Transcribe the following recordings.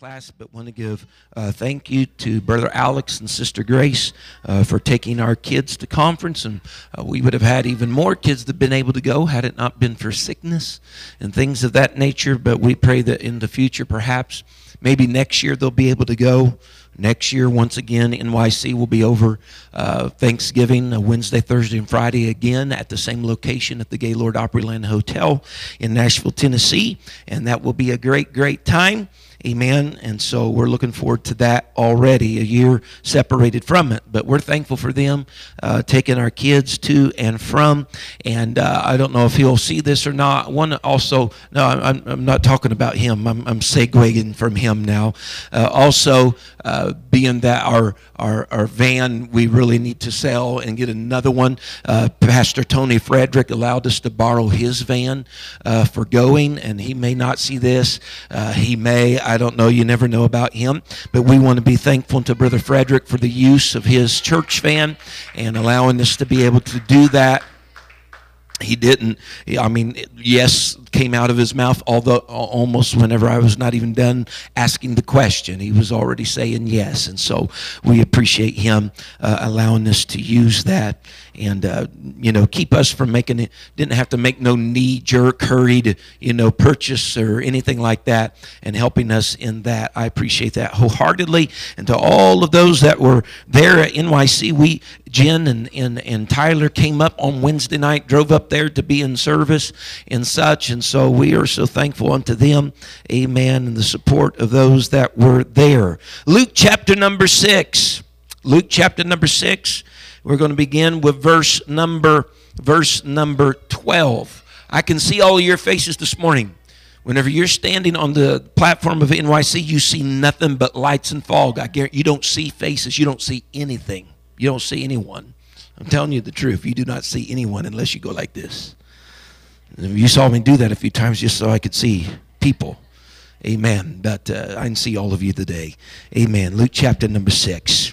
Class, but want to give uh, thank you to Brother Alex and Sister Grace uh, for taking our kids to conference. And uh, we would have had even more kids that been able to go had it not been for sickness and things of that nature. But we pray that in the future, perhaps, maybe next year, they'll be able to go. Next year, once again, NYC will be over uh, Thanksgiving, uh, Wednesday, Thursday, and Friday again at the same location at the Gaylord Opryland Hotel in Nashville, Tennessee. And that will be a great, great time. Amen. And so we're looking forward to that already, a year separated from it. But we're thankful for them uh, taking our kids to and from. And uh, I don't know if he'll see this or not. One also, no, I'm, I'm not talking about him. I'm, I'm segueing from him now. Uh, also, uh, being that our, our, our van we really need to sell and get another one, uh, Pastor Tony Frederick allowed us to borrow his van uh, for going, and he may not see this. he may. I don't know. You never know about him. But we want to be thankful to Brother Frederick for the use of his church van and allowing us to be able to do that he didn't i mean yes came out of his mouth although almost whenever i was not even done asking the question he was already saying yes. And so we appreciate him uh, allowing us to use that. And uh, you know keep us from making it didn't have to make no knee jerk hurried you know purchase or anything like that and helping us in that. I appreciate that wholeheartedly. And to all of those that were there at nyc we jen and, and, and tyler came up on wednesday night drove up there to be in service and such. And so we are so thankful unto them. Amen. And the support of those that were there. Luke chapter number six. Luke chapter number six. We're going to begin with verse number verse number 12. I can see all your faces this morning. Whenever you're standing on the platform of NYC, you see nothing but lights and fog. I guarantee you don't see faces, you don't see anything. You don't see anyone. I'm telling you the truth. You do not see anyone unless you go like this. You saw me do that a few times just so I could see people. Amen. But uh, I can see all of you today. Amen. Luke chapter number six.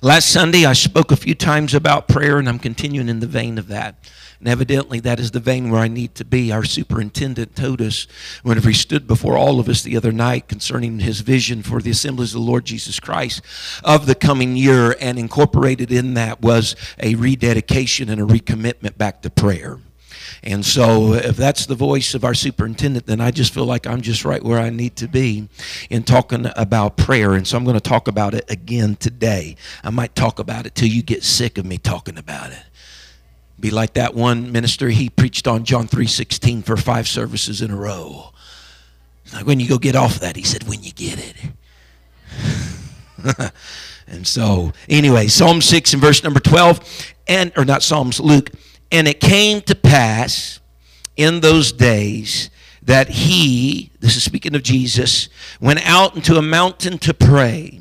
Last Sunday, I spoke a few times about prayer, and I'm continuing in the vein of that. And evidently, that is the vein where I need to be. Our superintendent told us whenever he stood before all of us the other night concerning his vision for the assemblies of the Lord Jesus Christ of the coming year, and incorporated in that was a rededication and a recommitment back to prayer. And so, if that's the voice of our superintendent, then I just feel like I'm just right where I need to be in talking about prayer. And so, I'm going to talk about it again today. I might talk about it till you get sick of me talking about it. Be like that one minister, he preached on John 3:16 for five services in a row. Like when you go get off that, he said, when you get it. and so, anyway, Psalm 6 and verse number 12, and or not Psalms, Luke and it came to pass in those days that he, this is speaking of Jesus, went out into a mountain to pray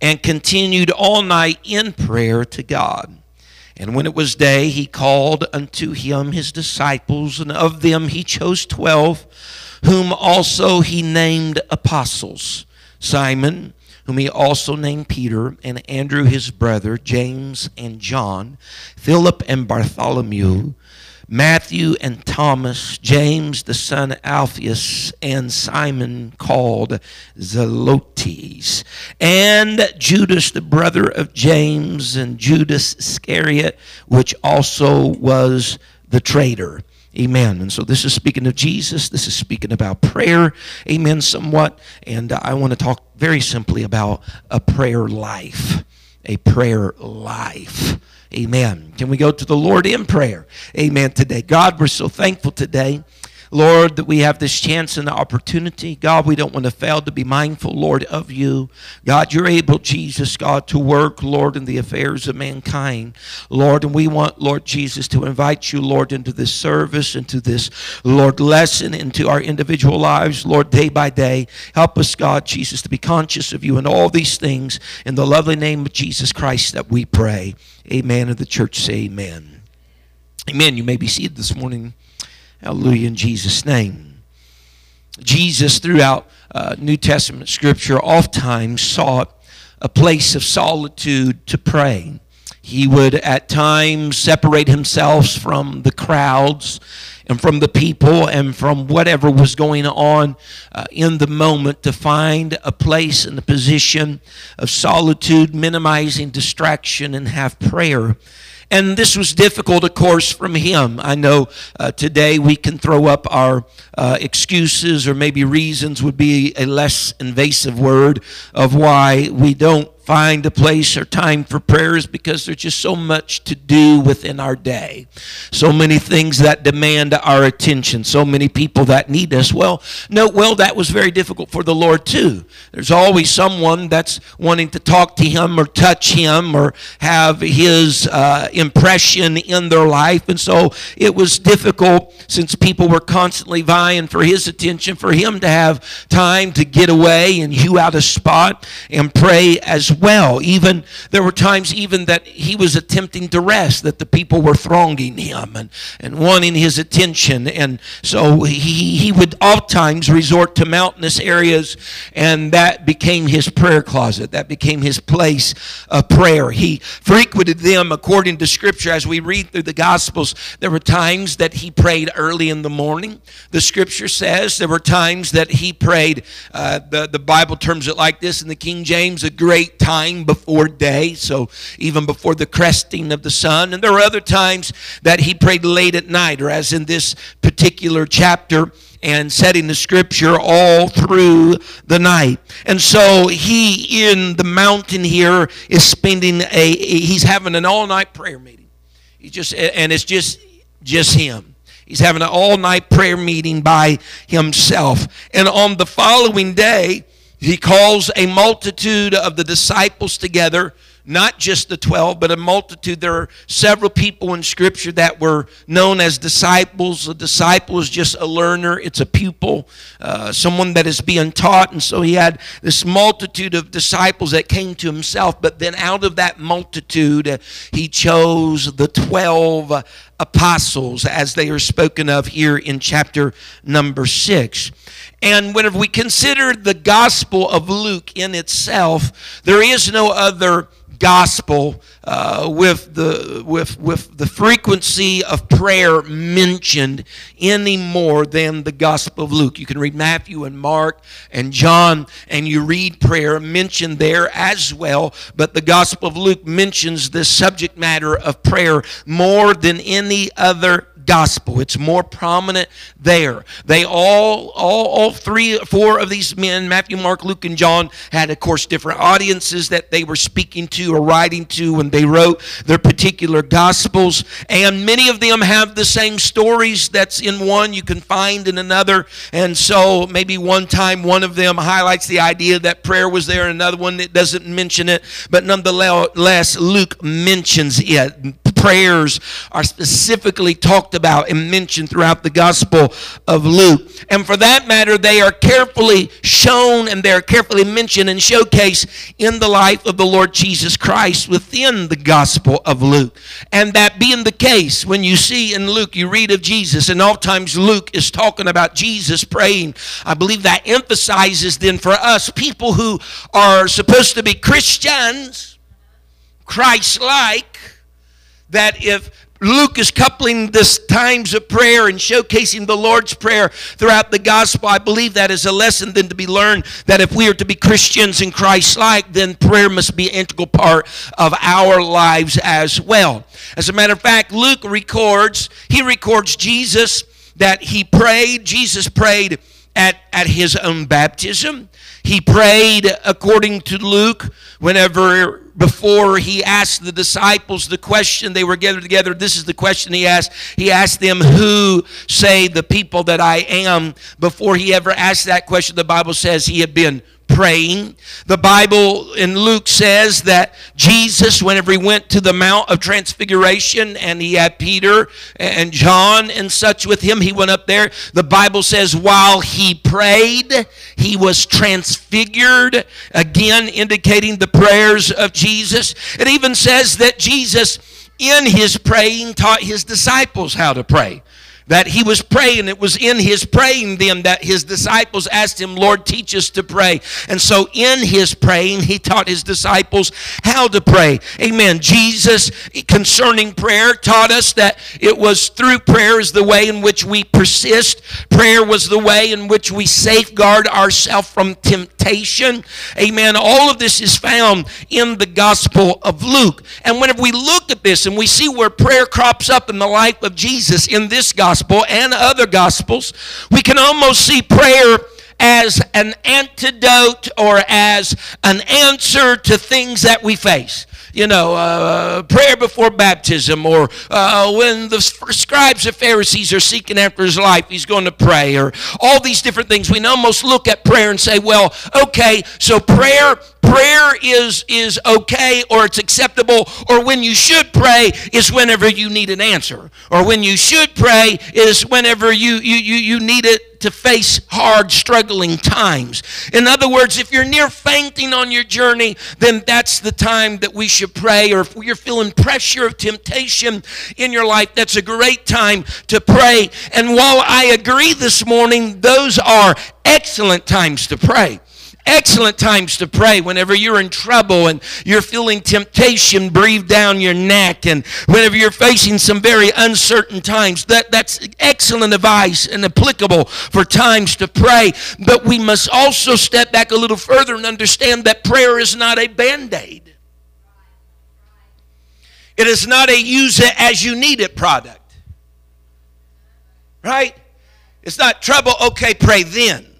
and continued all night in prayer to God. And when it was day, he called unto him his disciples, and of them he chose twelve, whom also he named apostles Simon, whom he also named Peter, and Andrew his brother, James and John, Philip and Bartholomew, Matthew and Thomas, James the son of Alphaeus, and Simon called Zelotes, and Judas the brother of James, and Judas Iscariot, which also was the traitor. Amen. And so this is speaking of Jesus. This is speaking about prayer. Amen, somewhat. And I want to talk very simply about a prayer life. A prayer life. Amen. Can we go to the Lord in prayer? Amen. Today. God, we're so thankful today. Lord, that we have this chance and the opportunity. God, we don't want to fail to be mindful, Lord, of you. God, you're able, Jesus, God, to work, Lord, in the affairs of mankind. Lord, and we want, Lord Jesus, to invite you, Lord, into this service, into this, Lord, lesson, into our individual lives, Lord, day by day. Help us, God, Jesus, to be conscious of you and all these things. In the lovely name of Jesus Christ that we pray. Amen. And the church say amen. Amen. You may be seated this morning. Hallelujah in Jesus' name. Jesus, throughout uh, New Testament scripture, oftentimes sought a place of solitude to pray. He would at times separate himself from the crowds and from the people and from whatever was going on uh, in the moment to find a place and a position of solitude, minimizing distraction, and have prayer. And this was difficult, of course, from him. I know uh, today we can throw up our uh, excuses or maybe reasons would be a less invasive word of why we don't find a place or time for prayers because there's just so much to do within our day. So many things that demand our attention, so many people that need us. Well, no, well, that was very difficult for the Lord too. There's always someone that's wanting to talk to him or touch him or have his uh, impression in their life. And so it was difficult since people were constantly vying for his attention, for him to have time to get away and hew out a spot and pray as well. Even there were times even that he was attempting to rest, that the people were thronging him and, and wanting his attention. And so he, he would oftentimes resort to mountainous areas, and that became his prayer closet. That became his place of prayer. He frequented them according to Scripture. As we read through the Gospels, there were times that he prayed early in the morning. The Scripture says there were times that he prayed, uh, the, the Bible terms it like this in the King James, a great time before day, so even before the cresting of the sun. And there were other times that he prayed late at night, or as in this particular chapter and setting the scripture all through the night. And so he in the mountain here is spending a he's having an all-night prayer meeting. He just and it's just just him. He's having an all-night prayer meeting by himself. And on the following day, he calls a multitude of the disciples together, not just the 12, but a multitude. There are several people in Scripture that were known as disciples. A disciple is just a learner, it's a pupil, uh, someone that is being taught. And so he had this multitude of disciples that came to himself, but then out of that multitude, he chose the 12 apostles as they are spoken of here in chapter number 6. And whenever we consider the Gospel of Luke in itself, there is no other gospel uh, with the with with the frequency of prayer mentioned any more than the gospel of luke. You can read matthew and mark and john and you read prayer mentioned there as well but the gospel of luke mentions this subject matter of prayer more than any other gospel. It's more prominent there. They all, all, all three, four of these men, Matthew, Mark, Luke, and John, had, of course, different audiences that they were speaking to or writing to when they wrote their particular gospels. And many of them have the same stories that's in one you can find in another. And so maybe one time one of them highlights the idea that prayer was there, another one that doesn't mention it. But nonetheless, Luke mentions it prayers are specifically talked about and mentioned throughout the Gospel of Luke. And for that matter, they are carefully shown and they're carefully mentioned and showcased in the life of the Lord Jesus Christ within the Gospel of Luke. And that being the case, when you see in Luke, you read of Jesus, and oftentimes Luke is talking about Jesus praying. I believe that emphasizes then for us, people who are supposed to be Christians, Christ like, that if Luke is coupling this times of prayer and showcasing the Lord's Prayer throughout the gospel. I believe that is a lesson then to be learned that if we are to be Christians and Christ like, then prayer must be an integral part of our lives as well. As a matter of fact, Luke records, he records Jesus that he prayed. Jesus prayed at, at his own baptism. He prayed according to Luke whenever before he asked the disciples the question, they were gathered together. This is the question he asked. He asked them, Who say the people that I am? Before he ever asked that question, the Bible says he had been praying. The Bible in Luke says that Jesus, whenever he went to the Mount of Transfiguration and he had Peter and John and such with him, he went up there. The Bible says while he prayed, he was transfigured, again indicating the prayers of Jesus. It even says that Jesus, in his praying, taught his disciples how to pray that he was praying. It was in his praying then that his disciples asked him, Lord, teach us to pray. And so in his praying, he taught his disciples how to pray. Amen. Jesus, concerning prayer, taught us that it was through prayer is the way in which we persist. Prayer was the way in which we safeguard ourselves from temptation. Amen. All of this is found in the Gospel of Luke. And whenever we look at this and we see where prayer crops up in the life of Jesus in this gospel, gospel and other gospels, we can almost see prayer as an antidote or as an answer to things that we face you know, uh, prayer before baptism, or uh, when the scribes and Pharisees are seeking after his life, he's going to pray, or all these different things. We almost look at prayer and say, well, okay, so prayer prayer is is okay or it's acceptable or when you should pray is whenever you need an answer or when you should pray is whenever you you you, you need it to face hard, struggling times. In other words, if you're near fainting on your journey, then that's the time that we should pray. Or if you're feeling pressure of temptation in your life, that's a great time to pray. And while I agree this morning, those are excellent times to pray excellent times to pray whenever you're in trouble and you're feeling temptation breathe down your neck and whenever you're facing some very uncertain times. That that's excellent advice and applicable for times to pray. But we must also step back a little further and understand that prayer is not a band-aid. It is not a use it as you need it product. Right? It's not trouble okay pray then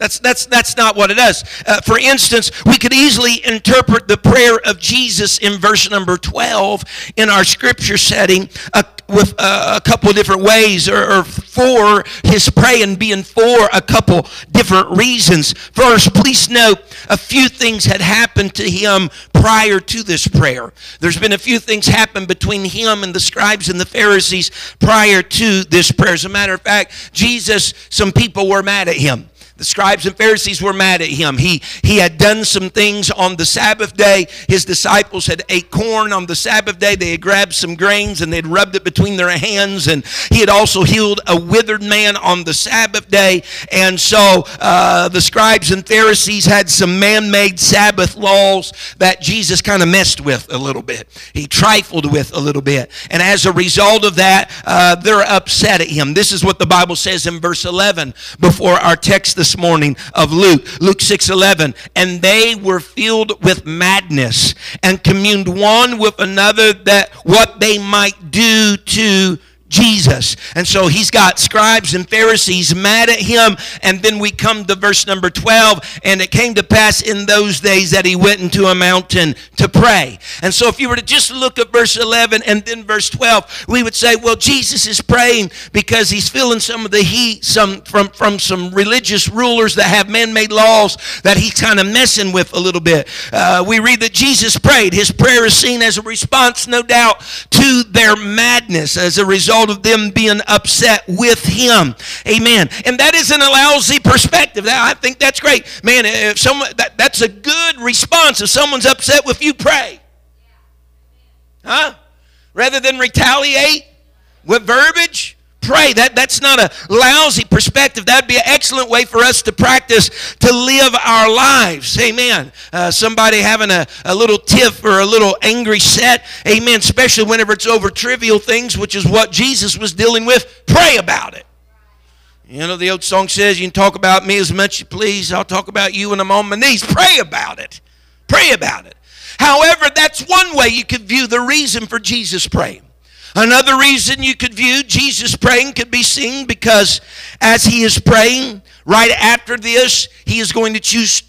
that's, that's, that's not what it does. Uh, for instance, we could easily interpret the prayer of Jesus in verse number 12 in our scripture setting uh, with uh, a couple different ways, or, or for his praying being for a couple different reasons. First, please note a few things had happened to him prior to this prayer. There's been a few things happen between him and the scribes and the Pharisees prior to this prayer. As a matter of fact, Jesus, some people were mad at him. The scribes and Pharisees were mad at him. He, he had done some things on the Sabbath day. His disciples had ate corn on the Sabbath day. They had grabbed some grains and they'd rubbed it between their hands. And he had also healed a withered man on the Sabbath day. And so uh, the scribes and Pharisees had some man made Sabbath laws that Jesus kind of messed with a little bit. He trifled with a little bit. And as a result of that, uh, they're upset at him. This is what the Bible says in verse 11 before our text this this morning of Luke, Luke 6:11, and they were filled with madness and communed one with another that what they might do to Jesus. And so he's got scribes and Pharisees mad at him. And then we come to verse number 12. And it came to pass in those days that he went into a mountain to pray. And so if you were to just look at verse 11 and then verse 12, we would say, well, Jesus is praying because he's feeling some of the heat some from, from some religious rulers that have man-made laws that he's kind of messing with a little bit. Uh, we read that Jesus prayed. His prayer is seen as a response, no doubt, to their madness as a result result of them being upset with him. Amen. And that isn't a lousy perspective. I think that's great. Man, if someone that, that's a good response. If someone's upset with you, pray. Huh? Rather than retaliate with verbiage, pray. That, that's not a lousy perspective. That'd be an excellent way for us to practice to live our lives. Amen. Uh, somebody having a, a little tiff or a little angry set. Amen. Especially whenever it's over trivial things, which is what Jesus was dealing with. Pray about it. You know, the old song says, You can talk about me as much as you please. I'll talk about you when I'm on my knees. Pray about it. Pray about it. However, that's one way you could view the reason for Jesus praying. Another reason you could view Jesus praying could be seen because as he is praying, right after this, he is going to choose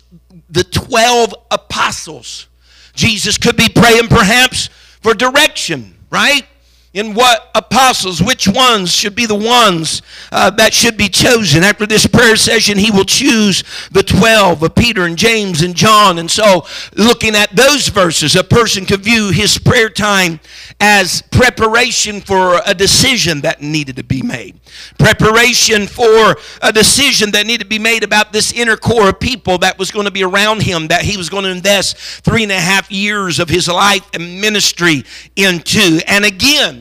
the 12 apostles Jesus could be praying perhaps for direction, right? In what apostles, which ones should be the ones uh, that should be chosen. After this prayer session, he will choose the 12 of Peter and James and John. And so, looking at those verses, a person could view his prayer time as preparation for a decision that needed to be made. Preparation for a decision that needed to be made about this inner core of people that was going to be around him, that he was going to invest three and a half years of his life and ministry into. And again,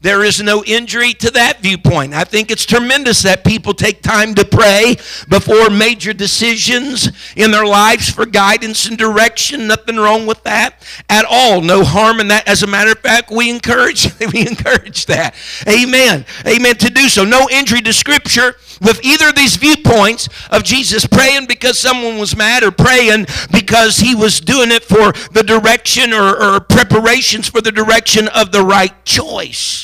there is no injury to that viewpoint. I think it's tremendous that people take time to pray before major decisions in their lives for guidance and direction. Nothing wrong with that at all. No harm in that. As a matter of fact, we encourage we encourage that. Amen. Amen to do so. No injury to scripture with either of these viewpoints of Jesus praying because someone was mad or praying because he was doing it for the direction or, or preparations for the direction of the right choice.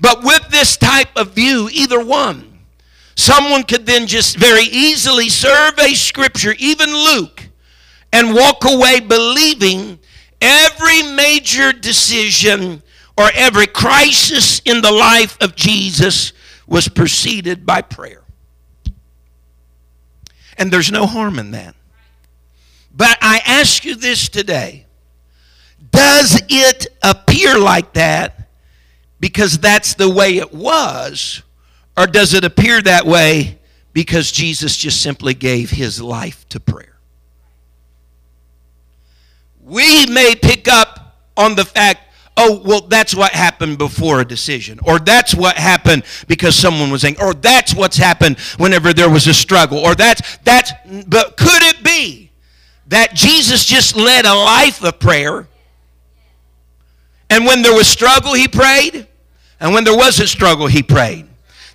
But with this type of view, either one, someone could then just very easily survey Scripture, even Luke, and walk away believing every major decision or every crisis in the life of Jesus was preceded by prayer. And there's no harm in that. But I ask you this today Does it appear like that because that's the way it was? Or does it appear that way because Jesus just simply gave his life to prayer? We may pick up on the fact oh, well, that's what happened before a decision, or that's what happened because someone was angry, or that's what's happened whenever there was a struggle, or that's, that's, but could it be that Jesus just led a life of prayer? And when there was struggle, he prayed. And when there was a struggle, he prayed.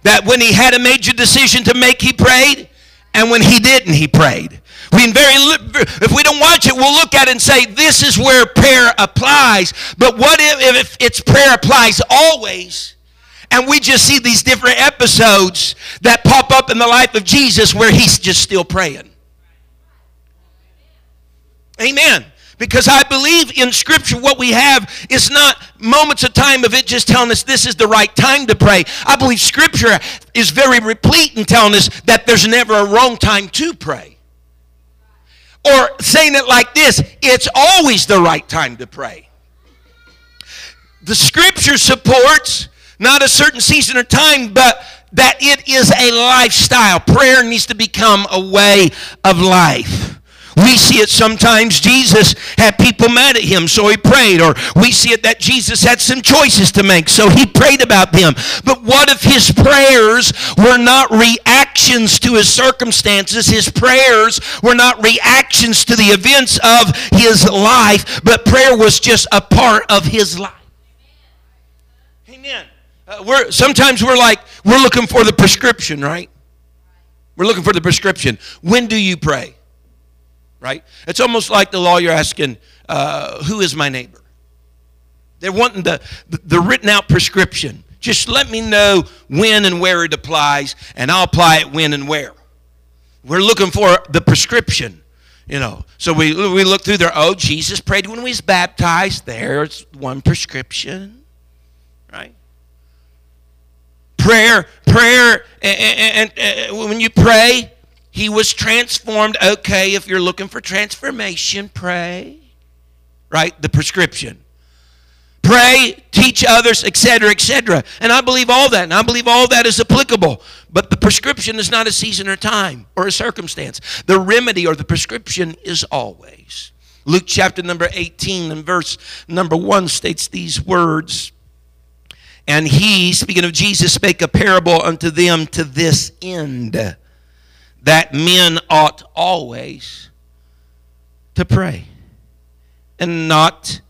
That when he had a major decision to make, he prayed. And when he didn't, he prayed. We very, if we don't watch it, we'll look at it and say, this is where prayer applies. But what if, if its prayer applies always? And we just see these different episodes that pop up in the life of Jesus where he's just still praying. Amen. Because I believe in Scripture, what we have is not moments of time of it just telling us this is the right time to pray. I believe Scripture is very replete in telling us that there's never a wrong time to pray. Or saying it like this it's always the right time to pray. The scripture supports not a certain season or time, but that it is a lifestyle. Prayer needs to become a way of life. We see it sometimes Jesus had people mad at him, so he prayed. Or we see it that Jesus had some choices to make, so he prayed about them. But what if his prayers were not reactions to his circumstances? His prayers were not reactions to the events of his life, but prayer was just a part of his life. Amen. Uh, we're, sometimes we're like, we're looking for the prescription, right? We're looking for the prescription. When do you pray? Right? It's almost like the lawyer asking, uh, Who is my neighbor? They're wanting the, the written out prescription. Just let me know when and where it applies, and I'll apply it when and where. We're looking for the prescription, you know. So we, we look through there. Oh, Jesus prayed when we was baptized. There's one prescription, right? Prayer, prayer, and, and, and when you pray, he was transformed. Okay, if you're looking for transformation, pray. Right? The prescription. Pray, teach others, etc., etc. And I believe all that, and I believe all that is applicable. But the prescription is not a season or time or a circumstance. The remedy or the prescription is always. Luke chapter number 18 and verse number 1 states these words. And he, speaking of Jesus, spake a parable unto them to this end that men ought always to pray and not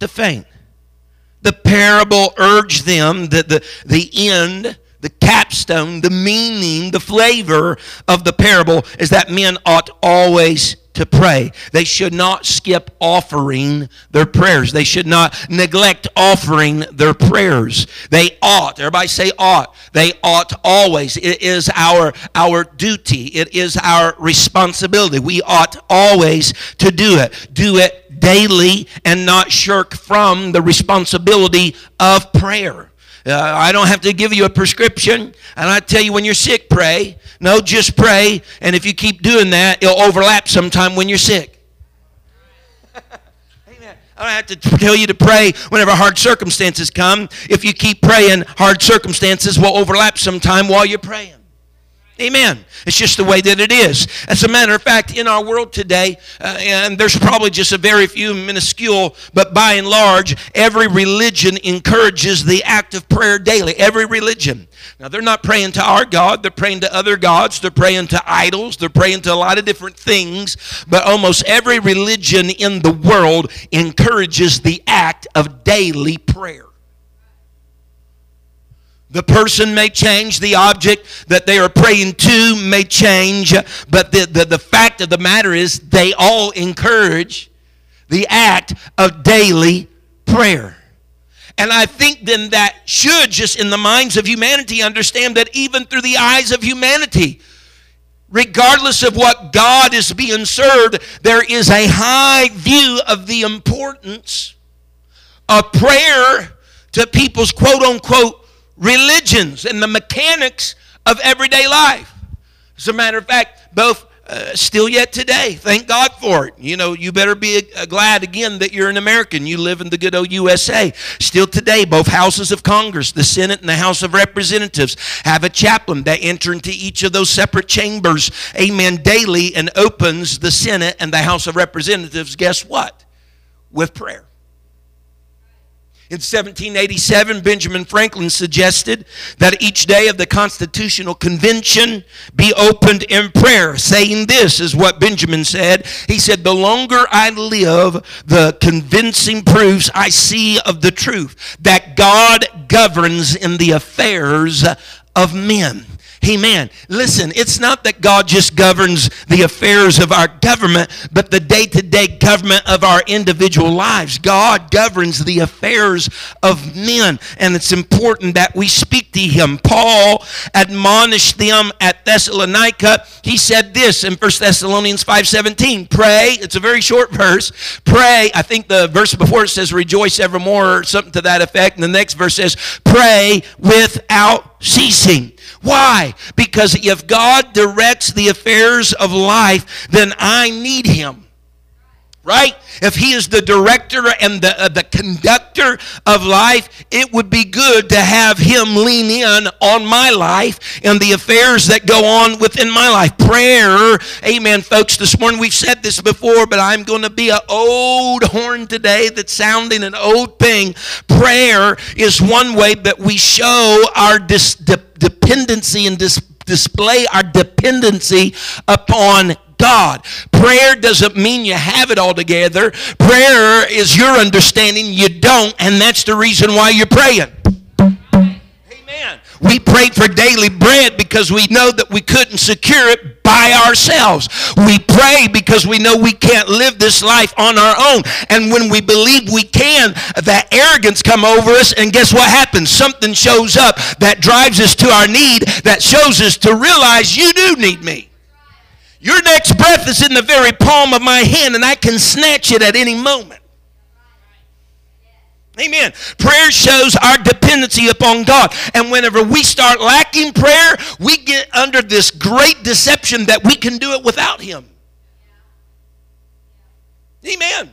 to faint. The parable urged them that the, the end, the capstone, the meaning, the flavor of the parable is that men ought always to pray. They should not skip offering their prayers. They should not neglect offering their prayers. They ought, everybody say ought. They ought always. It is our, our duty. It is our responsibility. We ought always to do it. Do it daily and not shirk from the responsibility of prayer. Uh, I don't have to give you a prescription, and I tell you when you're sick, pray. No, just pray, and if you keep doing that, it'll overlap sometime when you're sick. Amen. I don't have to tell you to pray whenever hard circumstances come. If you keep praying, hard circumstances will overlap sometime while you're praying. Amen. It's just the way that it is. As a matter of fact, in our world today, uh, and there's probably just a very few minuscule, but by and large, every religion encourages the act of prayer daily. Every religion. Now, they're not praying to our God, they're praying to other gods, they're praying to idols, they're praying to a lot of different things, but almost every religion in the world encourages the act of daily prayer. The person may change, the object that they are praying to may change, but the, the, the fact of the matter is they all encourage the act of daily prayer. And I think then that should, just in the minds of humanity, understand that even through the eyes of humanity, regardless of what God is being served, there is a high view of the importance of prayer to people's quote unquote religions and the mechanics of everyday life. As a matter of fact, both uh, still yet today, thank God for it. You know, you better be uh, glad again that you're an American. You live in the good old USA. Still today, both houses of Congress, the Senate and the House of Representatives, have a chaplain that enter into each of those separate chambers, amen, daily and opens the Senate and the House of Representatives, guess what? With prayer. In 1787, Benjamin Franklin suggested that each day of the Constitutional Convention be opened in prayer, saying this is what Benjamin said. He said, The longer I live, the convincing proofs I see of the truth that God governs in the affairs of men. Amen. Listen, it's not that God just governs the affairs of our government, but the day to day government of our individual lives. God governs the affairs of men, and it's important that we speak to Him. Paul admonished them at Thessalonica. He said this in 1 Thessalonians 5:17. Pray, it's a very short verse. Pray, I think the verse before it says rejoice evermore or something to that effect. And the next verse says, pray without ceasing. Why? Because if God directs the affairs of life, then I need Him right? If he is the director and the, uh, the conductor of life, it would be good to have him lean in on my life and the affairs that go on within my life. Prayer, amen, folks. This morning we've said this before, but I'm going to be an old horn today that's sounding an old thing. Prayer is one way that we show our dis- de- dependency and dis- display our dependency upon God. Prayer doesn't mean you have it all together. Prayer is your understanding you don't, and that's the reason why you're praying. Amen. We prayed for daily bread because we know that we couldn't secure it by ourselves. We pray because we know we can't live this life on our own. And when we believe we can, that arrogance come over us and guess what happens? Something shows up that drives us to our need, that shows us to realize you do need me. Your next breath is in the very palm of my hand, and I can snatch it at any moment. Amen. Prayer shows our dependency upon God. And whenever we start lacking prayer, we get under this great deception that we can do it without Him. Amen.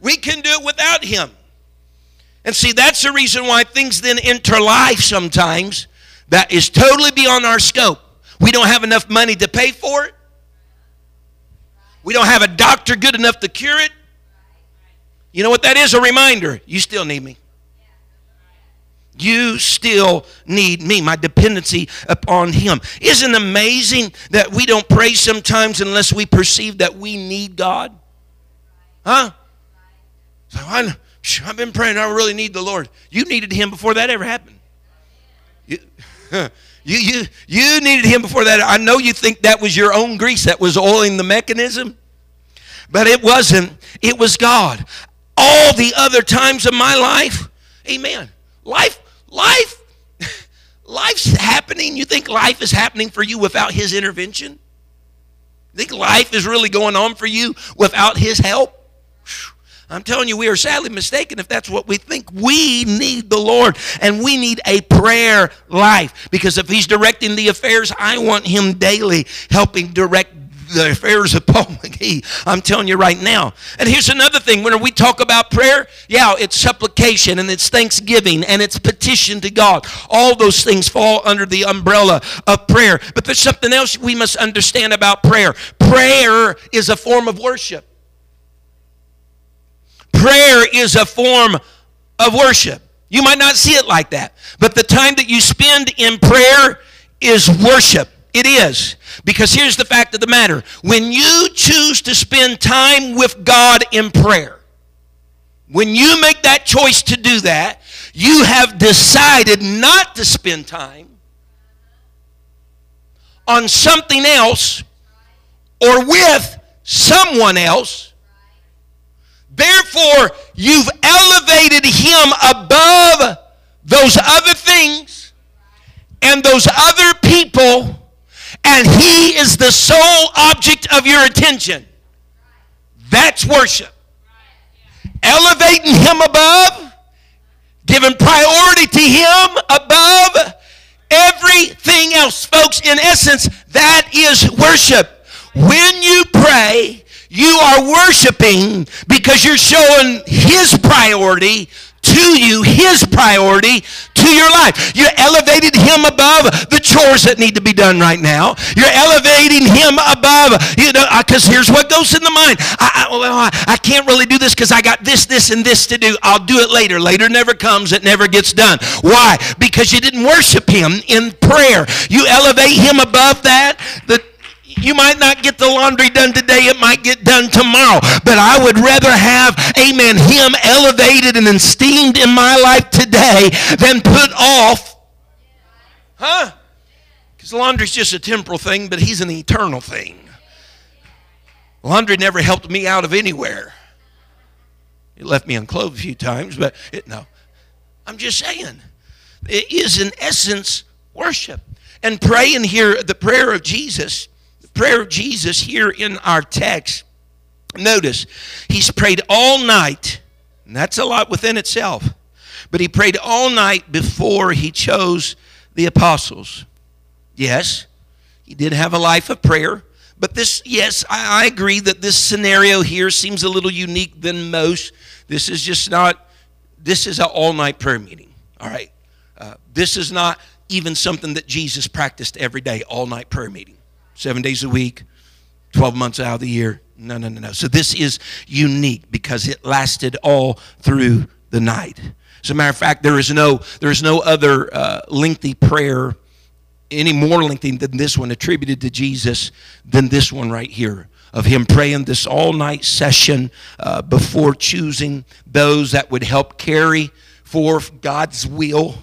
We can do it without Him. And see, that's the reason why things then enter sometimes that is totally beyond our scope. We don't have enough money to pay for it. We don't have a doctor good enough to cure it. You know what that is? A reminder. You still need me. You still need me, my dependency upon Him. Isn't amazing that we don't pray sometimes unless we perceive that we need God? Huh? So I, I've been praying, I really need the Lord. You needed Him before that ever happened. You, You, you, you needed him before that. I know you think that was your own grease that was oiling the mechanism, but it wasn't. It was God. All the other times of my life, amen. Life, life, life's happening. You think life is happening for you without his intervention? You think life is really going on for you without his help? I'm telling you, we are sadly mistaken if that's what we think. We need the Lord and we need a prayer life because if He's directing the affairs, I want Him daily helping direct the affairs of Paul McGee. I'm telling you right now. And here's another thing when we talk about prayer, yeah, it's supplication and it's thanksgiving and it's petition to God. All those things fall under the umbrella of prayer. But there's something else we must understand about prayer prayer is a form of worship. Prayer is a form of worship. You might not see it like that, but the time that you spend in prayer is worship. It is. Because here's the fact of the matter when you choose to spend time with God in prayer, when you make that choice to do that, you have decided not to spend time on something else or with someone else. Therefore, you've elevated him above those other things and those other people, and he is the sole object of your attention. That's worship. Elevating him above, giving priority to him above everything else. Folks, in essence, that is worship. When you pray, you are worshiping because you're showing His priority to you, His priority to your life. You elevated Him above the chores that need to be done right now. You're elevating Him above, you know, because uh, here's what goes in the mind. I, I, well, I, I can't really do this because I got this, this, and this to do. I'll do it later. Later never comes. It never gets done. Why? Because you didn't worship Him in prayer. You elevate Him above that. The you might not get the laundry done today, it might get done tomorrow. But I would rather have, amen, him elevated and esteemed in my life today than put off. Huh? Because laundry's just a temporal thing, but he's an eternal thing. Laundry never helped me out of anywhere. It left me unclothed a few times, but it, no. I'm just saying. It is, in essence, worship. And praying here, the prayer of Jesus prayer of Jesus here in our text, notice he's prayed all night, and that's a lot within itself. But he prayed all night before he chose the apostles. Yes, he did have a life of prayer. But this, yes, I, I agree that this scenario here seems a little unique than most. This is just not, this is an all night prayer meeting. All right. Uh, this is not even something that Jesus practiced every day, all night prayer meeting seven days a week, 12 months out of the year. No, no, no, no. So this is unique because it lasted all through the night. As a matter of fact, there is no, there is no other uh, lengthy prayer any more lengthy than this one attributed to Jesus than this one right here of him praying this all night session uh, before choosing those that would help carry forth God's will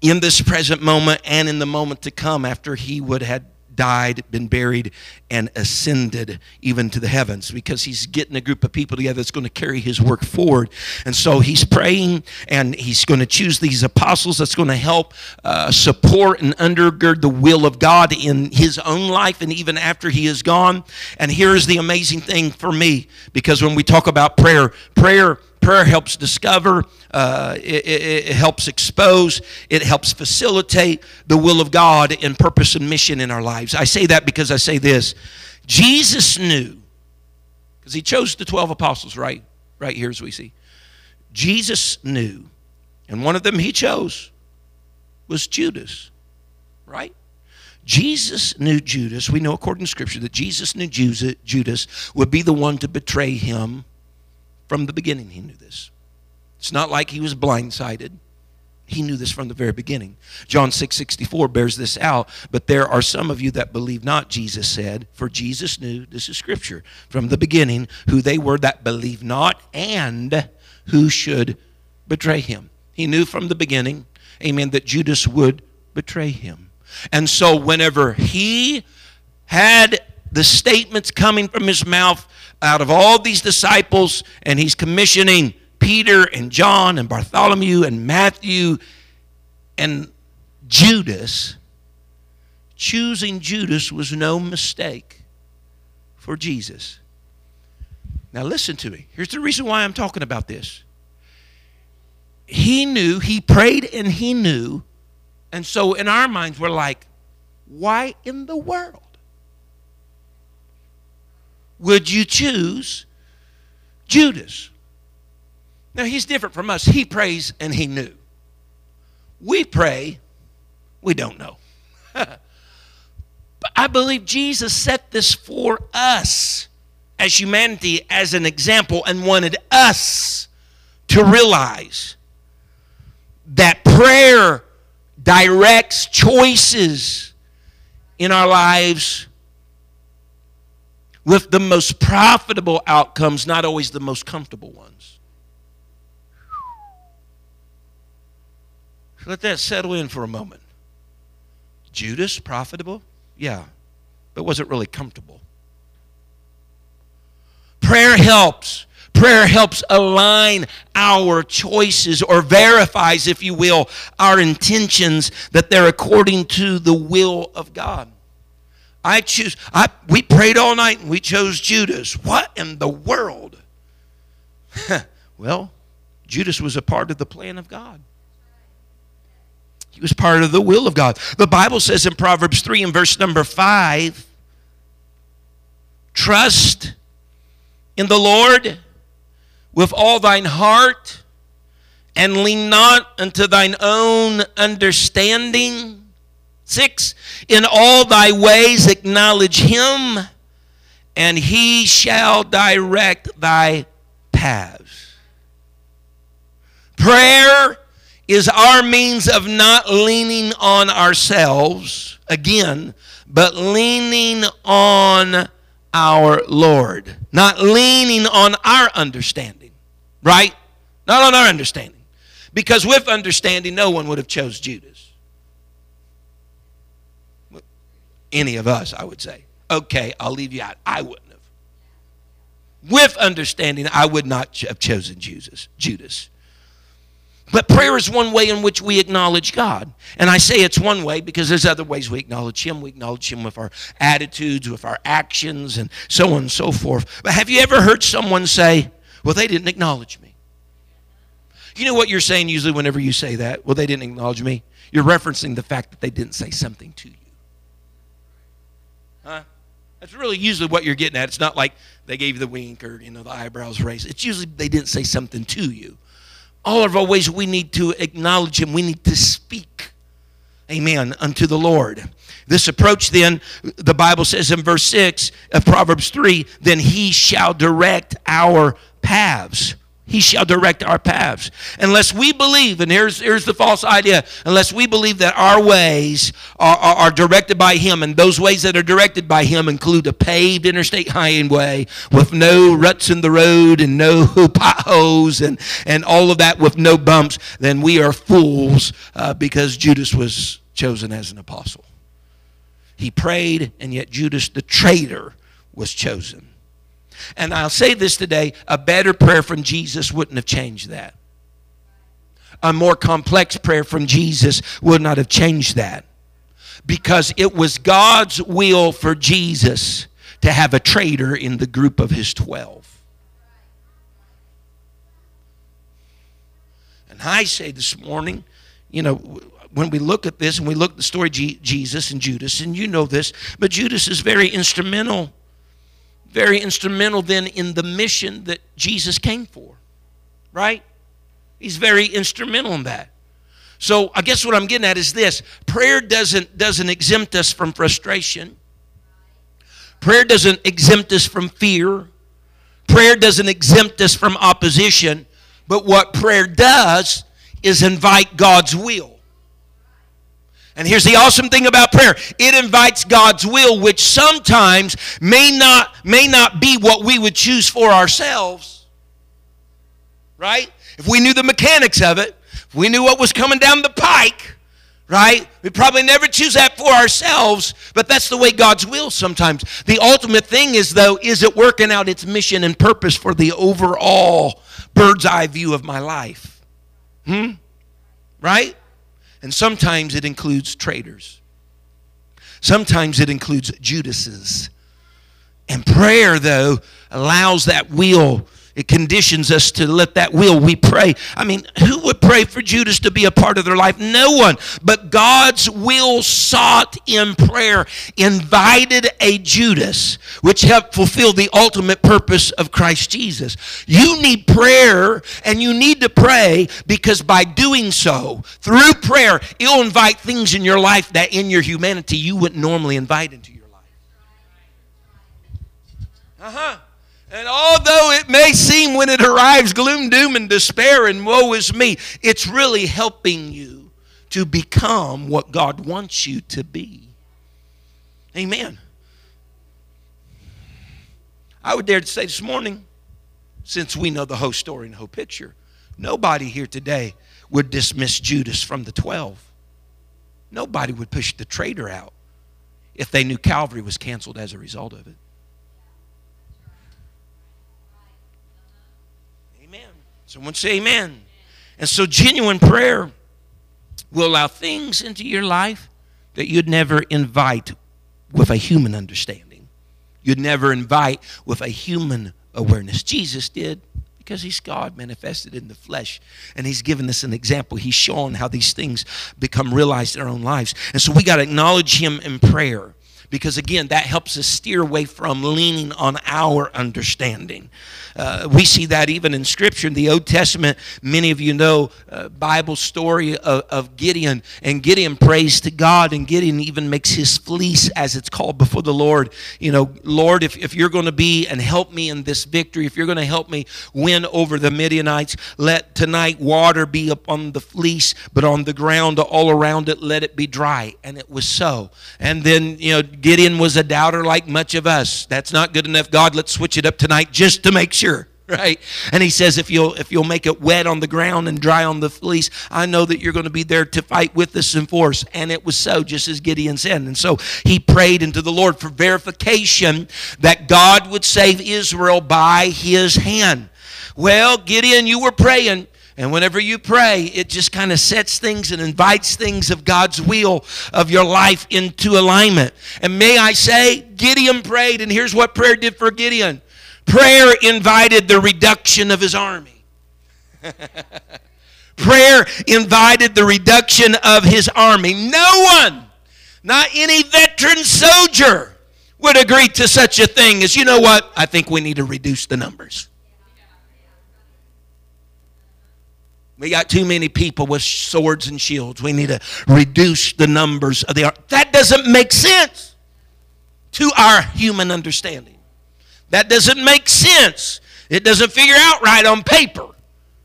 in this present moment and in the moment to come after he would have died, been buried, and ascended even to the heavens because he's getting a group of people together that's going to carry his work forward. And so he's praying and he's going to choose these apostles that's going to help uh, support and undergird the will of God in his own life and even after he is gone. And here's the amazing thing for me because when we talk about prayer, prayer prayer helps discover, uh, it, it, it helps expose, it helps facilitate the will of God in purpose and mission in our lives. I say that because I say this Jesus knew, because he chose the 12 apostles, right? Right here as we see. Jesus knew, and one of them he chose was Judas, right? Jesus knew Judas. We know according to Scripture that Jesus knew Judas would be the one to betray him from the beginning, he knew this. It's not like he was blindsided. He knew this from the very beginning. John 6 64 bears this out. But there are some of you that believe not, Jesus said. For Jesus knew, this is scripture, from the beginning, who they were that believe not and who should betray him. He knew from the beginning, amen, that Judas would betray him. And so whenever he had the statements coming from his mouth out of all these disciples, and he's commissioning Peter and John and Bartholomew and Matthew and Judas. Choosing Judas was no mistake for Jesus. Now, listen to me. Here's the reason why I'm talking about this. He knew, he prayed and he knew. And so in our minds, we're like, why in the world would you choose Judas? Now, he's different from us. He prays and he knew. We pray, we don't know. but I believe Jesus set this for us as humanity as an example and wanted us to realize that prayer directs choices in our lives with the most profitable outcomes, not always the most comfortable ones. Let that settle in for a moment. Judas, profitable? Yeah, but was it really comfortable? Prayer helps. Prayer helps align our choices or verifies, if you will, our intentions that they're according to the will of God. I choose, I, we prayed all night and we chose Judas. What in the world? well, Judas was a part of the plan of God. He was part of the will of God. The Bible says in Proverbs 3 and verse number 5 trust in the Lord with all thine heart and lean not unto thine own understanding. Six, in all thy ways acknowledge him, and he shall direct thy paths. Prayer is our means of not leaning on ourselves, again, but leaning on our Lord. Not leaning on our understanding, right? Not on our understanding. Because with understanding, no one would have chose Judas. Any of us, I would say. Okay, I'll leave you out. I wouldn't have. With understanding, I would not have chosen Jesus, Judas. But prayer is one way in which we acknowledge God. And I say it's one way because there's other ways we acknowledge Him. We acknowledge Him with our attitudes, with our actions, and so on and so forth. But have you ever heard someone say, Well, they didn't acknowledge me? You know what you're saying usually whenever you say that? Well, they didn't acknowledge me. You're referencing the fact that they didn't say something to you. That's really usually what you're getting at. It's not like they gave you the wink or, you know, the eyebrows raised. It's usually they didn't say something to you all of our ways we need to acknowledge him we need to speak amen unto the lord this approach then the bible says in verse 6 of proverbs 3 then he shall direct our paths he shall direct our paths. Unless we believe, and here's, here's the false idea, unless we believe that our ways are, are, are, directed by Him, and those ways that are directed by Him include a paved interstate highway with no ruts in the road and no potholes and, and all of that with no bumps, then we are fools uh, because Judas was chosen as an apostle. He prayed, and yet Judas, the traitor, was chosen. And I'll say this today a better prayer from Jesus wouldn't have changed that. A more complex prayer from Jesus would not have changed that. Because it was God's will for Jesus to have a traitor in the group of his 12. And I say this morning, you know, when we look at this and we look at the story of Jesus and Judas, and you know this, but Judas is very instrumental very instrumental then in the mission that Jesus came for, right? He's very instrumental in that. So I guess what I'm getting at is this prayer doesn't, doesn't exempt us from frustration. Prayer doesn't exempt us from fear. Prayer doesn't exempt us from opposition. But what prayer does is invite God's will. And here's the awesome thing about prayer. It invites God's will, which sometimes may not, may not be what we would choose for ourselves. Right? If we knew the mechanics of it, if we knew what was coming down the pike, right? We'd probably never choose that for ourselves, but that's the way God's will sometimes. The ultimate thing is, though, is it working out its mission and purpose for the overall bird's eye view of my life? Hmm? Right? And sometimes it includes traitors. Sometimes it includes Judases. And prayer, though, allows that will it conditions us to let that will. We pray. I mean, who would pray for Judas to be a part of their life? No one. But God's will sought in prayer invited a Judas, which helped fulfill the ultimate purpose of Christ Jesus. You need prayer and you need to pray because by doing so, through prayer, it'll invite things in your life that in your humanity you wouldn't normally invite into your life. Uh huh. And although it may seem when it arrives gloom, doom, and despair, and woe is me, it's really helping you to become what God wants you to be. Amen. I would dare to say this morning, since we know the whole story and the whole picture, nobody here today would dismiss Judas from the 12. Nobody would push the traitor out if they knew Calvary was canceled as a result of it. Someone say amen. And so, genuine prayer will allow things into your life that you'd never invite with a human understanding. You'd never invite with a human awareness. Jesus did because he's God manifested in the flesh. And he's given us an example. He's shown how these things become realized in our own lives. And so we got to acknowledge him in prayer because, again, that helps us steer away from leaning on our understanding. Uh, we see that even in Scripture. In the Old Testament, many of you know uh, Bible story of, of Gideon, and Gideon prays to God, and Gideon even makes his fleece, as it's called, before the Lord. You know, Lord, if, if you're going to be and help me in this victory, if you're going to help me win over the Midianites, let tonight water be upon the fleece, but on the ground all around it, let it be dry. And it was so. And then, you know, Gideon was a doubter like much of us. That's not good enough. God, let's switch it up tonight just to make sure right? And he says if you'll if you'll make it wet on the ground and dry on the fleece i know that you're going to be there to fight with us in force. And it was so just as gideon said. And so he prayed into the lord for verification that god would save israel by his hand. Well gideon you were praying and whenever you pray, it just kind of sets things and invites things of God's will of your life into alignment. And may I say, Gideon prayed, and here's what prayer did for Gideon Prayer invited the reduction of his army. Prayer invited the reduction of his army. No one, not any veteran soldier, would agree to such a thing as, you know what, I think we need to reduce the numbers. We got too many people with swords and shields. We need to reduce the numbers of the army. That doesn't make sense to our human understanding. That doesn't make sense. It doesn't figure out right on paper,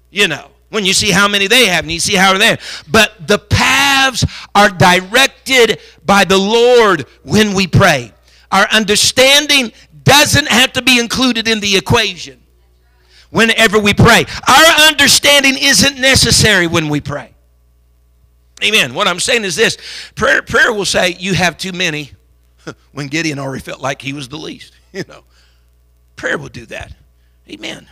you know, when you see how many they have and you see how they're. But the paths are directed by the Lord when we pray. Our understanding doesn't have to be included in the equation whenever we pray. Our understanding isn't necessary when we pray. Amen. What I'm saying is this prayer, prayer will say, You have too many, when Gideon already felt like he was the least, you know. Prayer will do that. Amen.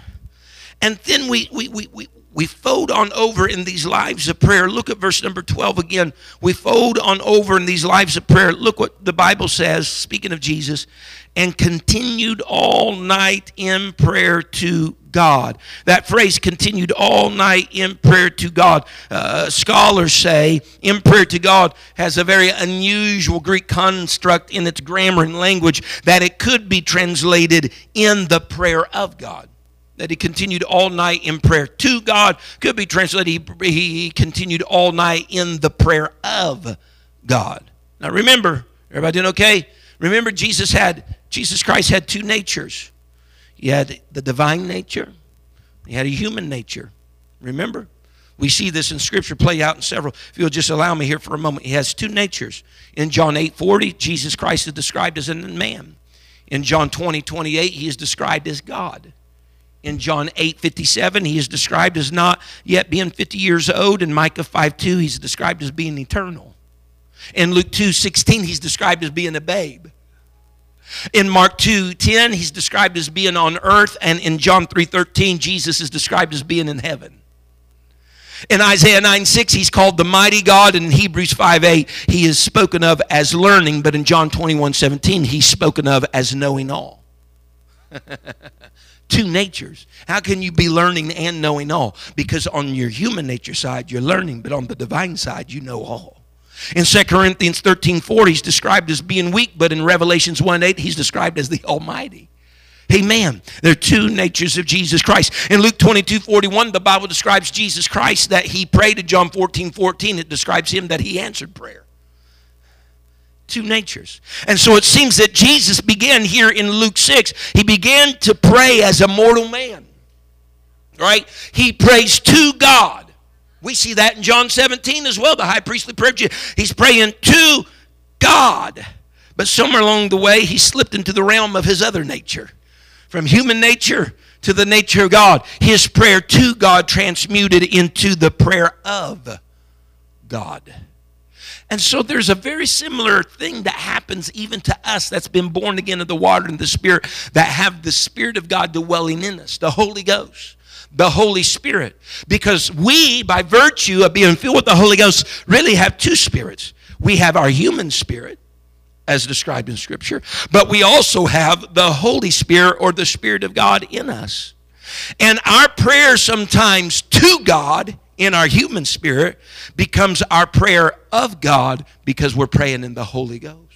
And then we, we, we, we, we fold on over in these lives of prayer. Look at verse number 12 again. We fold on over in these lives of prayer. Look what the Bible says, speaking of Jesus, and continued all night in prayer to God. That phrase continued all night in prayer to God. Uh, scholars say in prayer to God has a very unusual Greek construct in its grammar and language that it could be translated in the prayer of God. That he continued all night in prayer to God could be translated he, he continued all night in the prayer of God. Now remember, everybody doing okay? Remember Jesus had Jesus Christ had two natures. He had the divine nature, he had a human nature. Remember? We see this in Scripture play out in several. If you'll just allow me here for a moment, he has two natures. In John 8 40, Jesus Christ is described as a man. In John 20 28, he is described as God. In John 8 57, he is described as not yet being 50 years old. In Micah 5 2, he's described as being eternal. In Luke 2 16, he's described as being a babe. In Mark 2:10, he's described as being on earth, and in John 3:13, Jesus is described as being in heaven. In Isaiah 9 6, he's called the mighty God. In Hebrews 5 8, he is spoken of as learning, but in John 21 17, he's spoken of as knowing all. Two natures. How can you be learning and knowing all? Because on your human nature side, you're learning, but on the divine side, you know all. In 2 Corinthians 13 4, he's described as being weak, but in Revelations 1 8, he's described as the Almighty. Amen. There are two natures of Jesus Christ. In Luke 22 41, the Bible describes Jesus Christ that he prayed. In John 14 14, it describes him that he answered prayer. Two natures. And so it seems that Jesus began here in Luke 6, he began to pray as a mortal man. Right? He prays to God. We see that in John 17 as well, the high priestly prayer. He's praying to God. But somewhere along the way, he slipped into the realm of his other nature from human nature to the nature of God. His prayer to God transmuted into the prayer of God. And so there's a very similar thing that happens even to us that's been born again of the water and the Spirit, that have the Spirit of God dwelling in us, the Holy Ghost, the Holy Spirit. Because we, by virtue of being filled with the Holy Ghost, really have two spirits. We have our human spirit, as described in Scripture, but we also have the Holy Spirit or the Spirit of God in us. And our prayer sometimes to God in our human spirit becomes our prayer of God because we're praying in the Holy Ghost.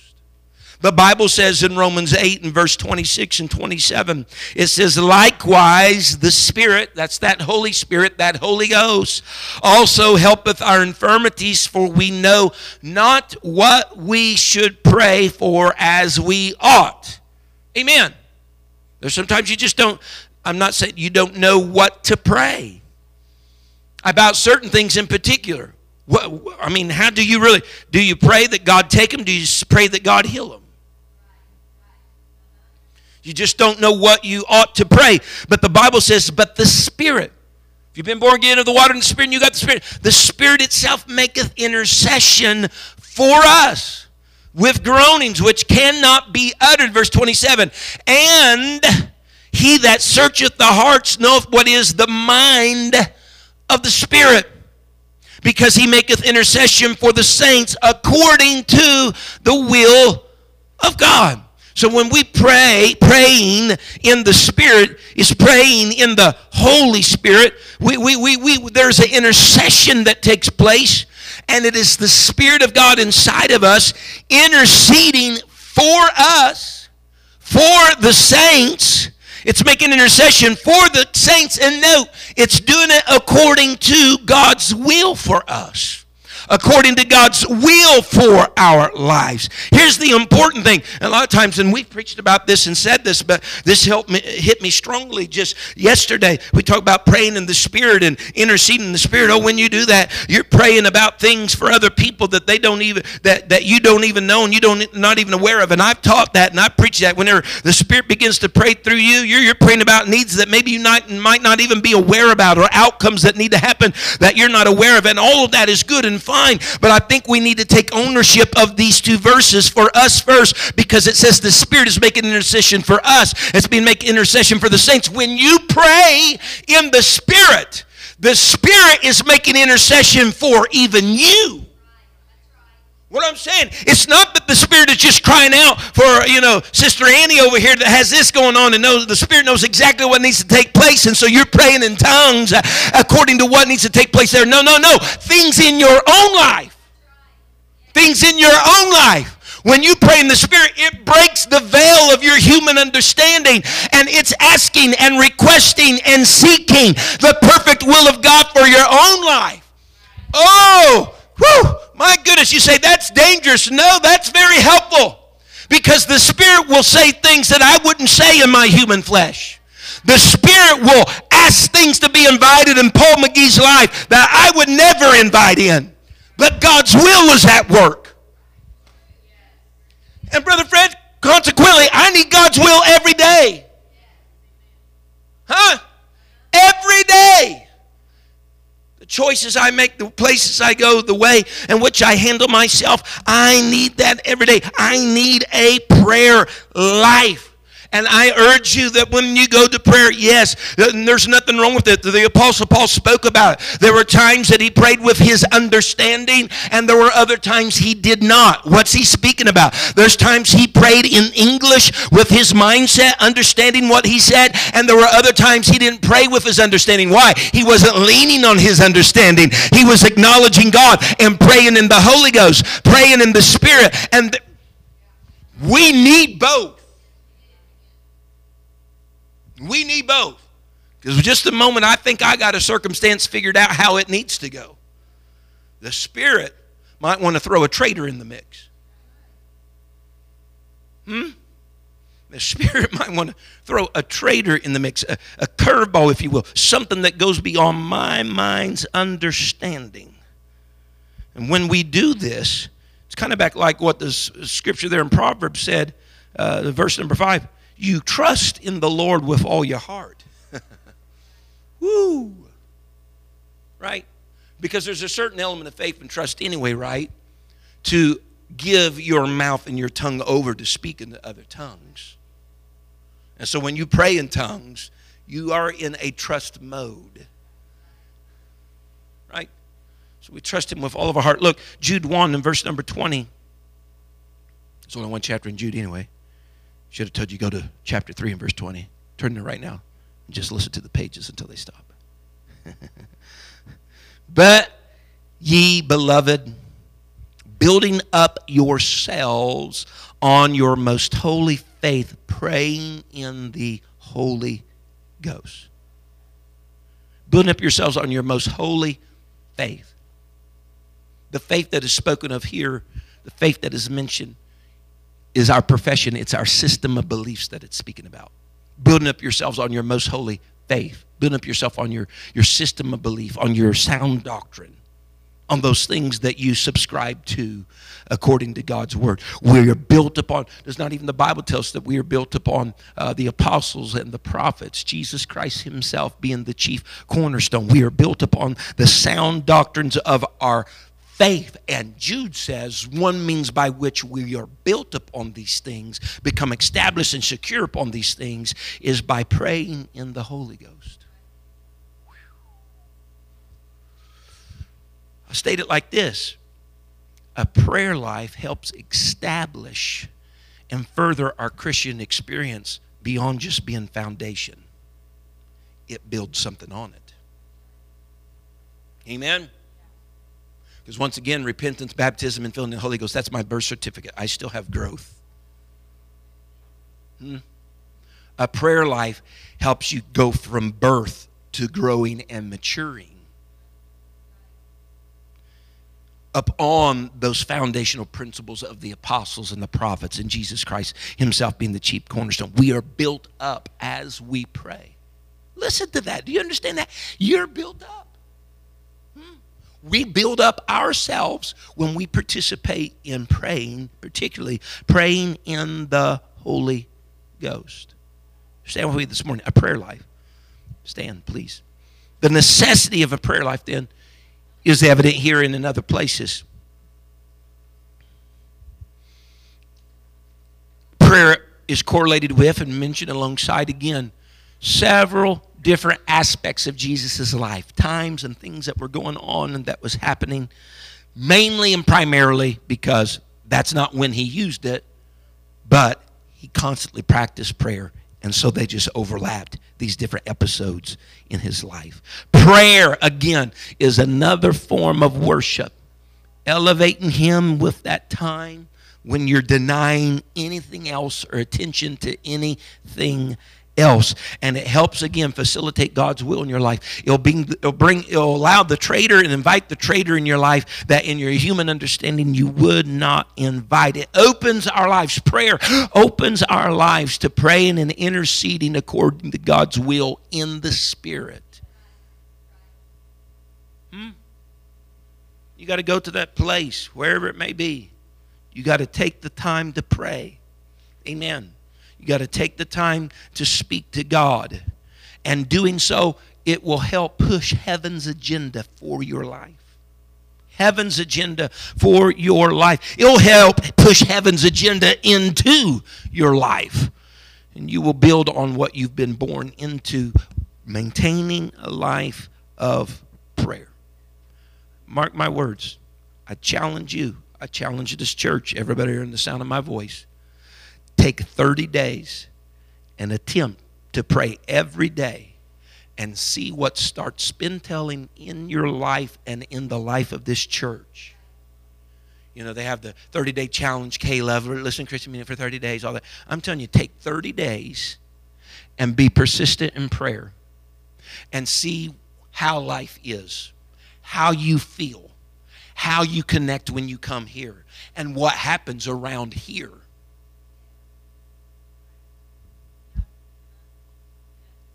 The Bible says in Romans 8 and verse 26 and 27, it says, Likewise, the Spirit, that's that Holy Spirit, that Holy Ghost, also helpeth our infirmities, for we know not what we should pray for as we ought. Amen. There's sometimes you just don't, I'm not saying you don't know what to pray about certain things in particular. What, I mean, how do you really, do you pray that God take them? Do you pray that God heal them? You just don't know what you ought to pray. But the Bible says, but the Spirit. If you've been born again of the water and the Spirit, and you got the Spirit. The Spirit itself maketh intercession for us with groanings which cannot be uttered. Verse 27. And he that searcheth the hearts knoweth what is the mind of the Spirit because he maketh intercession for the saints according to the will of God. So when we pray, praying in the Spirit is praying in the Holy Spirit. We, we, we, we, there's an intercession that takes place, and it is the Spirit of God inside of us interceding for us, for the saints. It's making intercession for the saints, and note, it's doing it according to God's will for us according to God's will for our lives. Here's the important thing. A lot of times, and we've preached about this and said this, but this helped me, hit me strongly just yesterday. We talked about praying in the Spirit and interceding in the Spirit. Oh, when you do that, you're praying about things for other people that they don't even that, that you don't even know and you don't not even aware of. And I've taught that and I preach that. Whenever the Spirit begins to pray through you, you're, you're praying about needs that maybe you not, might not even be aware about or outcomes that need to happen that you're not aware of. And all of that is good and fine But I think we need to take ownership of these two verses for us first because it says the Spirit is making intercession for us. It's being making intercession for the saints. When you pray in the Spirit, the Spirit is making intercession for even you. What I'm saying, it's not that the Spirit is just crying out for, you know, Sister Annie over here that has this going on and knows the Spirit knows exactly what needs to take place. And so you're praying in tongues uh, according to what needs to take place there. No, no, no. Things in your own life. Things in your own life. When you pray in the Spirit, it breaks the veil of your human understanding and it's asking and requesting and seeking the perfect will of God for your own life. Oh, whew. My goodness, you say that's dangerous. No, that's very helpful because the Spirit will say things that I wouldn't say in my human flesh. The Spirit will ask things to be invited in Paul McGee's life that I would never invite in. But God's will was at work. And Brother Fred, consequently, I need God's will every day. Huh? Every day choices I make, the places I go, the way in which I handle myself. I need that every day. I need a prayer life. And I urge you that when you go to prayer, yes, uh, there's nothing wrong with it. The Apostle Paul spoke about it. There were times that he prayed with his understanding, and there were other times he did not. What's he speaking about? There's times he prayed in English with his mindset, understanding what he said, and there were other times he didn't pray with his understanding. Why? He wasn't leaning on his understanding, he was acknowledging God and praying in the Holy Ghost, praying in the Spirit. And we need both. We need both. Because just the moment I think I got a circumstance figured out how it needs to go, the Spirit might want to throw a traitor in the mix. Hmm? The Spirit might want to throw a traitor in the mix, a, a curveball, if you will, something that goes beyond my mind's understanding. And when we do this, it's kind of back like what the scripture there in Proverbs said, uh, verse number five. You trust in the Lord with all your heart. Woo! Right? Because there's a certain element of faith and trust anyway, right? To give your mouth and your tongue over to speak in the other tongues. And so when you pray in tongues, you are in a trust mode. Right? So we trust him with all of our heart. Look, Jude 1 and verse number 20. There's only one chapter in Jude anyway. Should have told you go to chapter 3 and verse 20. Turn there right now and just listen to the pages until they stop. but ye beloved, building up yourselves on your most holy faith, praying in the Holy Ghost. Building up yourselves on your most holy faith. The faith that is spoken of here, the faith that is mentioned, is our profession, it's our system of beliefs that it's speaking about. Building up yourselves on your most holy faith, building up yourself on your, your system of belief, on your sound doctrine, on those things that you subscribe to according to God's word. We are built upon, does not even the Bible tell us that we are built upon uh, the apostles and the prophets, Jesus Christ himself being the chief cornerstone. We are built upon the sound doctrines of our faith. And Jude says one means by which we are built upon these things, become established and secure upon these things, is by praying in the Holy Ghost. I state it like this a prayer life helps establish and further our Christian experience beyond just being foundation. It builds something on it. Amen. Because once again, repentance, baptism, and filling the Holy Ghost, that's my birth certificate. I still have growth. Hmm. A prayer life helps you go from birth to growing and maturing. Up on those foundational principles of the apostles and the prophets and Jesus Christ Himself being the chief cornerstone. We are built up as we pray. Listen to that. Do you understand that? You're built up. We build up ourselves when we participate in praying, particularly praying in the Holy Ghost. Stand with me this morning. A prayer life. Stand, please. The necessity of a prayer life, then, is evident here and in other places. Prayer is correlated with and mentioned alongside again several different aspects of Jesus' life, times and things that were going on and that was happening, mainly and primarily because that's not when he used it, but he constantly practiced prayer. And so they just overlapped these different episodes in his life. Prayer, again, is another form of worship. Elevating him with that time when you're denying anything else or attention to anything else and it helps again facilitate god's will in your life. It'll bring it'll bring it'll allow the traitor and invite the traitor in your life that in your human understanding you would not invite. It opens our lives. Prayer opens our lives to praying and interceding according to god's will in the spirit. Hmm? you got to go to that place wherever it may be. You got to take the time to pray. Amen you got to take the time to speak to God. And doing so, it will help push heaven's agenda for your life. Heaven's agenda for your life. It'll help push heaven's agenda into your life. and you will build on what you've been born into, maintaining a life of prayer. Mark my words. I challenge you. I challenge this church, everybody hearing the sound of my voice. Take 30 days and attempt to pray every day and see what starts spin telling in your life and in the life of this church. You know, they have the 30 day challenge, K level, listen Christian meeting for 30 days, all that. I'm telling you, take 30 days and be persistent in prayer and see how life is, how you feel, how you connect when you come here, and what happens around here.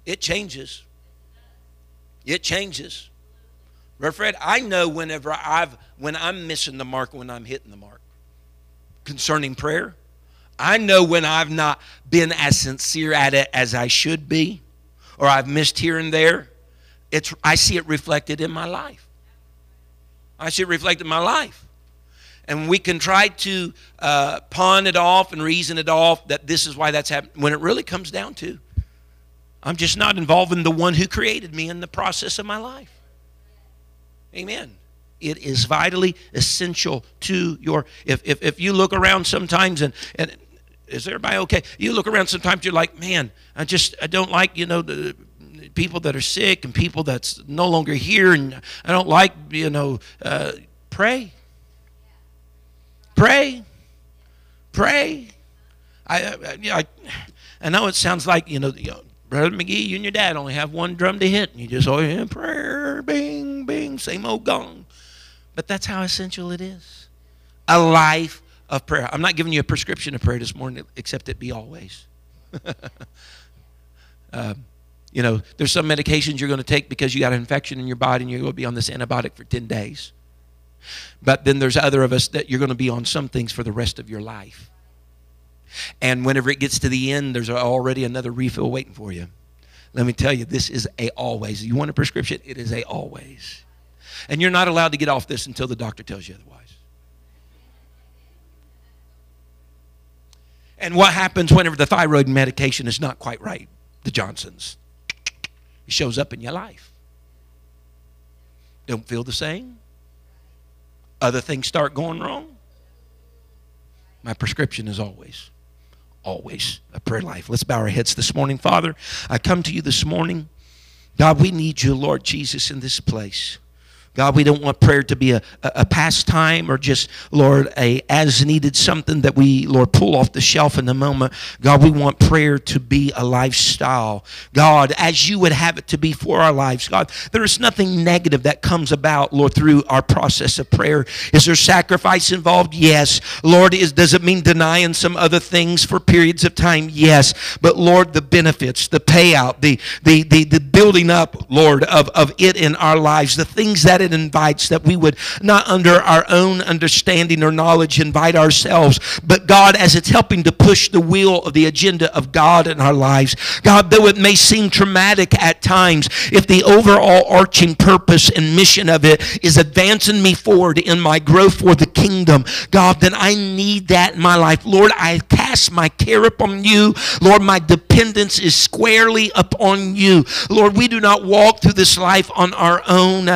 It changes. It changes. Brother Fred, I know whenever I've when I'm missing the mark, when I'm hitting the mark. Concerning prayer, I know when I've not been as sincere at it as I should be, or I've missed here and there. It's I see it reflected in my life. I see it reflected in my life. And we can try to uh, pawn it off and reason it off that this is why that's happening. When it really comes down to, I'm just not involving the one who created me in the process of my life. Amen. It is vitally essential to your. If, if, if you look around sometimes and, and is everybody okay? You look around sometimes, you're like, man, I just I don't like you know the people that are sick and people that's no longer here, and I don't like you know. Uh, pray, pray, pray. I, I, I, I know it sounds like you know, you know Brother McGee, you and your dad only have one drum to hit, and you just, oh, yeah, prayer, bing, bing, same old gong. But that's how essential it is. A life of prayer. I'm not giving you a prescription of prayer this morning, except it be always. uh, you know, there's some medications you're going to take because you got an infection in your body and you're going to be on this antibiotic for 10 days. But then there's other of us that you're going to be on some things for the rest of your life. And whenever it gets to the end, there's already another refill waiting for you. Let me tell you, this is a always. You want a prescription? It is a always. And you're not allowed to get off this until the doctor tells you otherwise. And what happens whenever the thyroid medication is not quite right? The Johnsons. It shows up in your life. Don't feel the same. Other things start going wrong. My prescription is always always a prayer life. Let's bow our heads this morning. Father, I come to you this morning. God, we need you, Lord Jesus, in this place. God, we don't want prayer to be a, a, pastime or just, Lord, a as needed something that we, Lord, pull off the shelf in the moment. God, we want prayer to be a lifestyle. God, as you would have it to be for our lives. God, there is nothing negative that comes about, Lord, through our process of prayer. Is there sacrifice involved? Yes. Lord, is, does it mean denying some other things for periods of time? Yes. But Lord, the benefits, the payout, the, the, the, the building up, Lord, of, of it in our lives, the things that it invites, that we would not under our own understanding or knowledge invite ourselves, but God, as it's helping to push the wheel of the agenda of God in our lives. God, though it may seem traumatic at times, if the overall arching purpose and mission of it is advancing me forward in my growth for the kingdom, God, then I need that in my life. Lord, I cast my care upon you. Lord, my dependence is squarely upon you. Lord, we do not walk through this life on our own.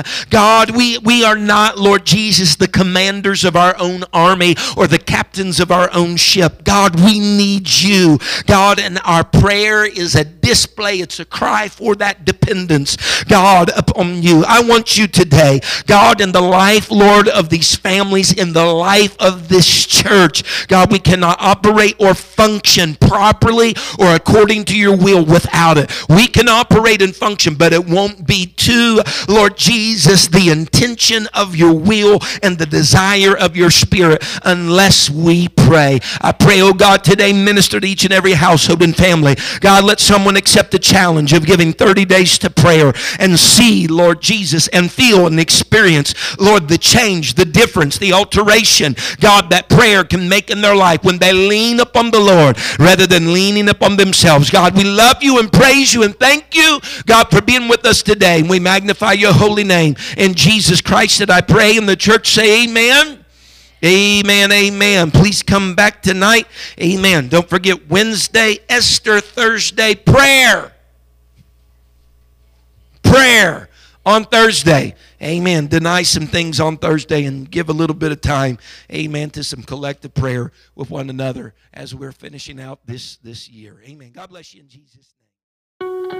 God, we, we are not, Lord Jesus, the commanders of our own army or the captains of our own ship. God, we need you. God, and our prayer is a display, it's a cry for that dependence, God, upon you. I want you today, God, in the life, Lord, of these families, in the life of this church, God, we cannot operate or function properly or according to your will without it. We can operate and function, but it won't be to, Lord Jesus, the intention of your will and the desire of your spirit unless we pray. I pray, oh God, today minister to each and every household and family. God, let someone accept the challenge of giving 30 days to prayer and see, Lord Jesus, and feel and experience, Lord, the change, the difference, the alteration, God, that prayer can make in their life when they lean upon the Lord rather than leaning upon themselves. God, we love you and praise you and thank you, God, for being with us today. And we magnify your holy name. In Jesus Christ that I pray. And the church say amen Amen, amen. Please come back tonight. Amen. Don't forget Wednesday, Esther, Thursday, prayer. Prayer on Thursday. Amen. Deny some things on Thursday and give a little bit of time, amen, to some collective prayer with one another as we're finishing out this, this year. Amen. God bless you in Jesus' name.